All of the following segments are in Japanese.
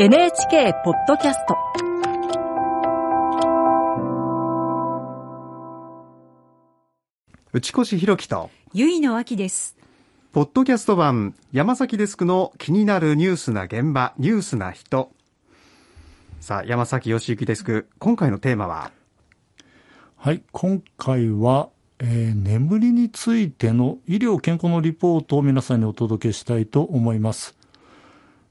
NHK ポッドキャスト内越弘樹とゆいのあきです。ポッドキャスト版山崎デスクの気になるニュースな現場ニュースな人さあ山崎義之デスク今回のテーマは？はい、今回は、えー眠りについての医療健康のリポートを皆さんにお届けしたいと思います。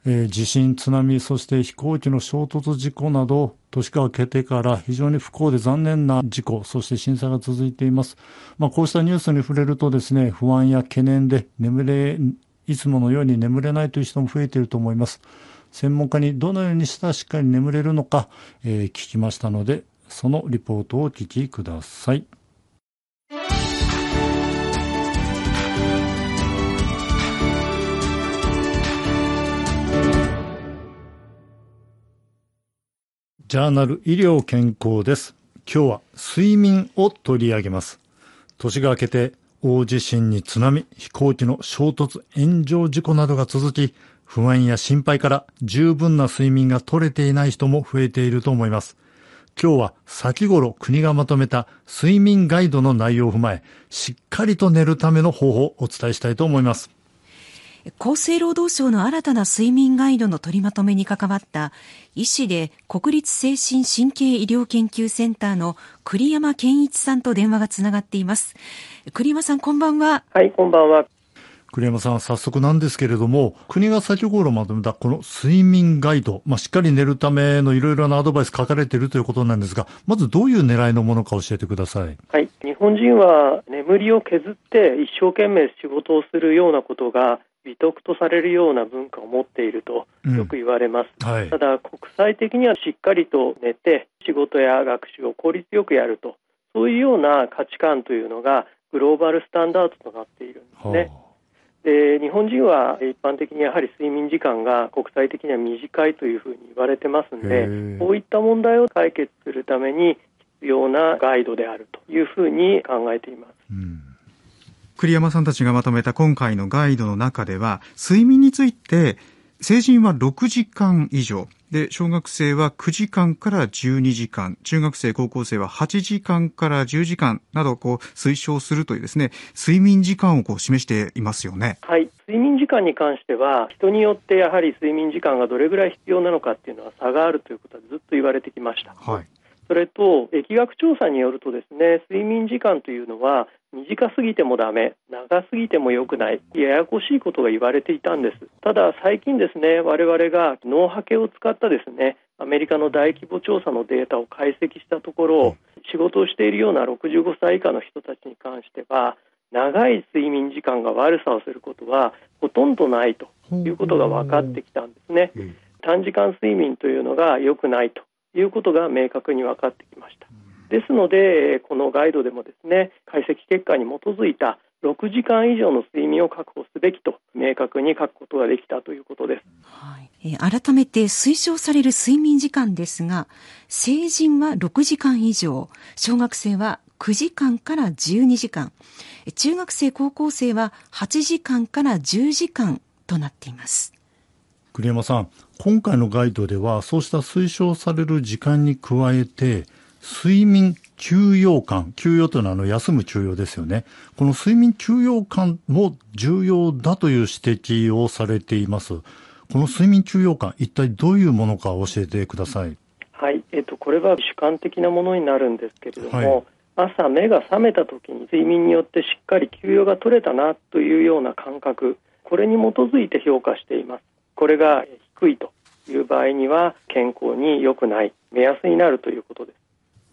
え地震、津波、そして飛行機の衝突事故など、年が明けてから非常に不幸で残念な事故、そして震災が続いています。まあ、こうしたニュースに触れるとですね、不安や懸念で眠れ、いつものように眠れないという人も増えていると思います。専門家にどのようにしたらしっかり眠れるのか、えー聞きましたので、そのリポートをお聞きください。ジャーナル医療健康です。今日は睡眠を取り上げます。年が明けて大地震に津波、飛行機の衝突、炎上事故などが続き、不安や心配から十分な睡眠が取れていない人も増えていると思います。今日は先頃国がまとめた睡眠ガイドの内容を踏まえ、しっかりと寝るための方法をお伝えしたいと思います。厚生労働省の新たな睡眠ガイドの取りまとめに関わった医師で国立精神神経医療研究センターの栗山健一さんと電話がつながっています。栗山さんこんばんは。はい、こんばんは。栗山さん、早速なんですけれども、国が先頃まとめたこの睡眠ガイド、まあ、しっかり寝るためのいろいろなアドバイス書かれているということなんですが、まずどういう狙いのものか教えてください。はい、日本人は眠りを削って一生懸命仕事をするようなことが美徳とされるような文化を持っているとよく言われます。はいた。だ国際的にはしっかりと寝て仕事や学習を効率よくやるとそういうような価値観というのがグローバルスタンダードとなっているんですね。で日本人は一般的にやはり睡眠時間が国際的には短いというふうに言われてますのでこういった問題を解決するために必要なガイドであるというふうに考えています。うん栗山さんたちがまとめた今回のガイドの中では睡眠について成人は6時間以上。で小学生は9時間から12時間。中学生高校生は8時間から10時間。などこう推奨するというですね睡眠時間をこう示していますよね。はい、睡眠時間に関しては人によってやはり睡眠時間がどれぐらい必要なのかっていうのは差があるということはずっと言われてきました。はいそれと疫学調査によるとですね睡眠時間というのは短すぎてもダメ長すぎても良くないややこしいことが言われていたんです。ただ最近ですね我々が脳波計を使ったですねアメリカの大規模調査のデータを解析したところ仕事をしているような65歳以下の人たちに関しては長い睡眠時間が悪さをすることはほとんどないということが分かってきたんですね。うん。短時間睡眠というのが良くないということが明確に分かってきました。ですので、このガイドでもですね、解析結果に基づいた6時間以上の睡眠を確保すべきと明確に書くことができたということです。はいえ改めて推奨される睡眠時間ですが、成人は6時間以上、小学生は9時間から12時間、中学生高校生は8時間から10時間となっています。栗山さん、今回のガイドでは、そうした推奨される時間に加えて、睡眠休養感、休養というのはあの休む休養ですよね。この睡眠休養感も重要だという指摘をされています。この睡眠休養感、一体どういうものか教えてください。はい、えっと、これは主観的なものになるんですけれども、はい朝目が覚めた時に睡眠によってしっかり休養が取れたなというような感覚これに基づいて評価していますこれが低いという場合には健康に良くない目安になるということです。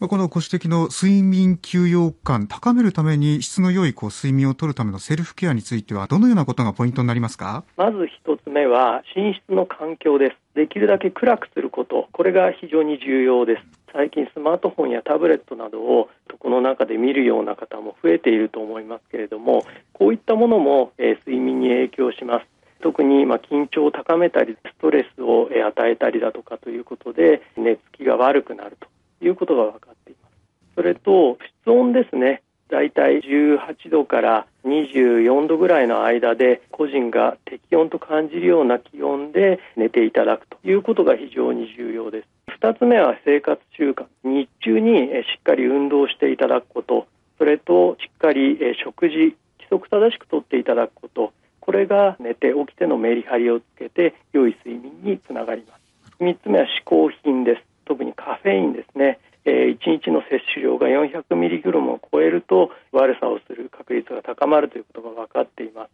まあこのご指摘の睡眠休養感高めるために質の良いこう睡眠をとるためのセルフケアについてはどのようなことがポイントになりますか？まず一つ目は寝室の環境です。できるだけ暗くすること。これが非常に重要です。最近スマートフォンやタブレットなどを床の中で見るような方も増えていると思いますけれどもこういったものも、えー睡眠に影響します特にまあ緊張を高めたりストレスをえ与えたりだとかということで寝つきが悪くなるということが分かっています。それと室温ですね。だいたい18度から24度ぐらいの間で個人が適温と感じるような気温で寝ていただくということが非常に重要です。2つ目は生活習慣。日中にしっかり運動していただくこと。それとしっかり食事規則正しくとっていただくこと。これが寝て起きてのメリハリをつけて良い睡眠につながります。3つ目は嗜好品です。特にカフェインですね。えー、1日の摂取量が 400mg を超えると悪さをする確率が高まるということが分かっています。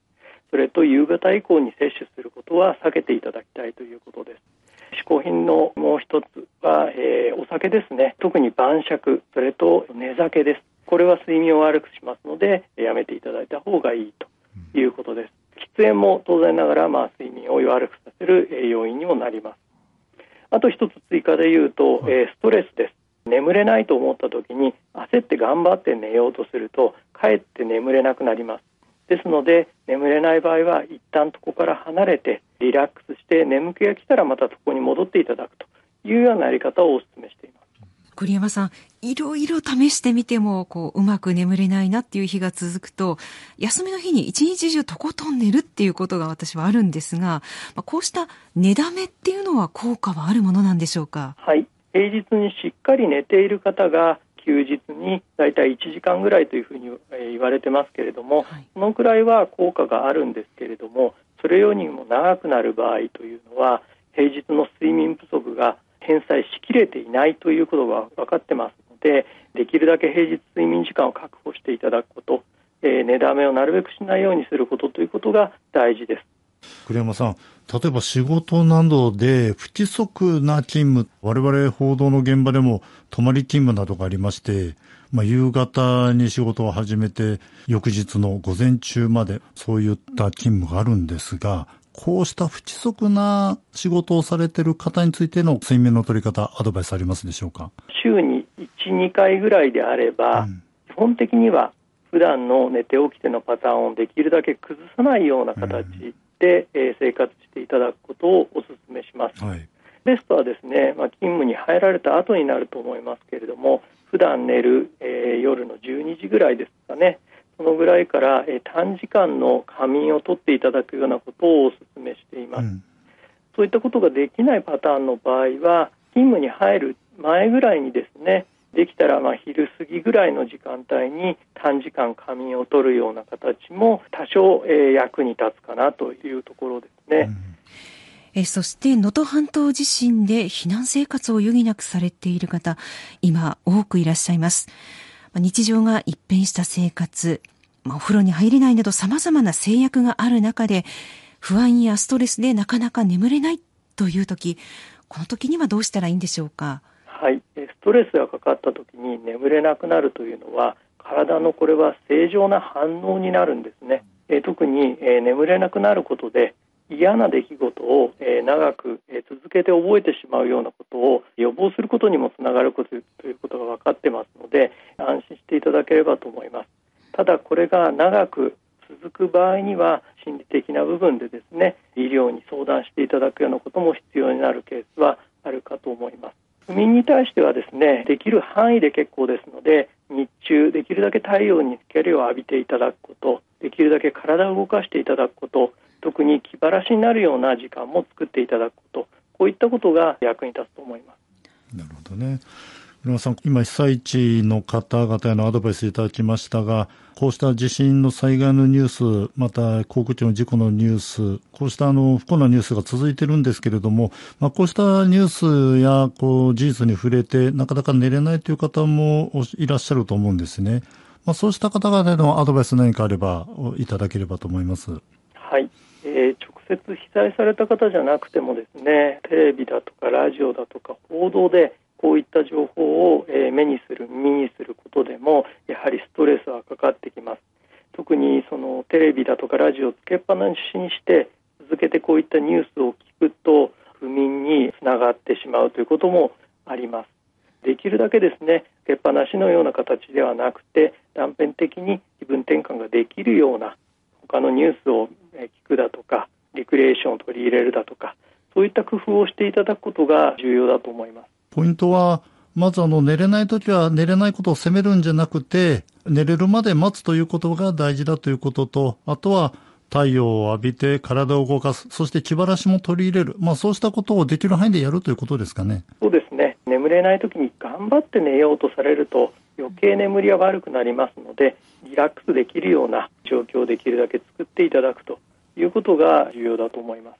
それと夕方以降に摂取することは避けていただきたいということです。嗜好品のもう一つは、えー、お酒ですね。特に晩酌。それと寝酒です。これは睡眠を悪くしますのでやめていただいた方がいいということです。喫煙も当然ながら、まあ、睡眠を悪くさせる要因にもなります。あと一つ追加で言うと、えー、ストレスです。眠れないと思った時に焦って頑張って寝ようとするとかえって眠れなくなります。ですので眠れない場合は一旦そこから離れてリラックスして眠気が来たらまたそこに戻っていただくというようなやり方をお勧めしています栗山さん、いろいろ試してみても、こう、うまく眠れないなっていう日が続くと、休みの日に一日中とことん寝るっていうことが私はあるんですが、まあ、こうした寝だめっていうのは効果はあるものなんでしょうか？はい。平日にしっかり寝ている方が休日にだいたい1時間ぐらいというふうに言われてますけれども、はい、そのくらいは効果があるんですけれどもそれよりも長くなる場合というのは平日の睡眠不足が返済しきれていないということが分かってますのでできるだけ平日睡眠時間を確保していただくこと、えー、寝だめをなるべくしないようにすることということが大事です。栗山さん、例えば仕事などで不規則な勤務、我々報道の現場でも泊まり勤務などがありまして、まあ、夕方に仕事を始めて、翌日の午前中までそういった勤務があるんですが、こうした不規則な仕事をされている方についての睡眠の取り方、アドバイスありますでしょうか？週に1、2回ぐらいであれば、うん、基本的には普段の寝て起きてのパターンをできるだけ崩さないような形で、え生活していただくことをお勧めします。はい、ベストはですね、まあ、勤務に入られた後になると思いますけれども普段寝る、えー、夜の12時ぐらいですかねそのぐらいから、えー、短時間の仮眠をとっていただくようなことをお勧めしています、うん、そういったことができないパターンの場合は勤務に入る前ぐらいにですねできたらまあ昼過ぎぐらいの時間帯に短時間仮眠を取るような形も多少、えー、役に立つかなというところですね。うんえそして能登半島地震で避難生活を余儀なくされている方、今多くいらっしゃいます。日常が一変した生活、まあ、お風呂に入れないなど様々な制約がある中で、不安やストレスでなかなか眠れないという時、この時にはどうしたらいいんでしょうか？はい、ストレスがかかった時に眠れなくなるというのは体のこれは正常な反応になるんですね、え特に、え眠れなくなることで嫌な出来事を、え長く、え続けて覚えてしまうようなことを予防することにもつながることということが分かってますので安心していただければと思います。ただこれが長く続く場合には心理的な部分でですね医療に相談していただくようなことも必要になるケースはあるかと思います。不眠に対してはですねできる範囲で結構ですので日中できるだけ太陽に光を浴びていただくことできるだけ体を動かしていただくこと特に気晴らしになるような時間も作っていただくことこういったことが役に立つと思いますなるほどね村さん、今、被災地の方々へのアドバイスいただきましたが、こうした地震の災害のニュース、また航空機の事故のニュース、こうしたあの不幸なニュースが続いてるんですけれども、まあ、こうしたニュースやこう事実に触れて、なかなか寝れないという方もいらっしゃると思うんですね。まあ、そうした方々へのアドバイス何かあればいただければと思います。えー、直接被災された方じゃなくてもですね、テレビだとかラジオだとか報道でこういった情報を、え目にする耳にすることでもやはりストレスはかかってきます。特にそのテレビだとかラジオをつけっぱなしにして続けてこういったニュースを聞くと不眠につながってしまうということもあります。できるだけですねつけっぱなしのような形ではなくて断片的に気分転換ができるような他のニュースを聞くだとかリクリエーションを取り入れるだとかそういった工夫をしていただくことが重要だと思いますポイントはまずあの寝れない時は寝れないことを責めるんじゃなくて、寝れるまで待つということが大事だということと、あとは太陽を浴びて体を動かす、そして気晴らしも取り入れる。まあそうしたことをできる範囲でやるということですかね。そうですね。眠れない時に頑張って寝ようとされると余計眠りは悪くなりますので、リラックスできるような状況をできるだけ作っていただくということが重要だと思います。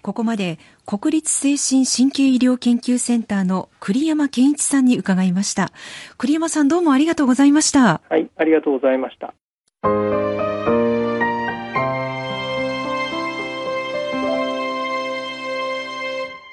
ここまで国立精神神経医療研究センターの栗山健一さんに伺いました。栗山さんどうもありがとうございました。はい、ありがとうございました。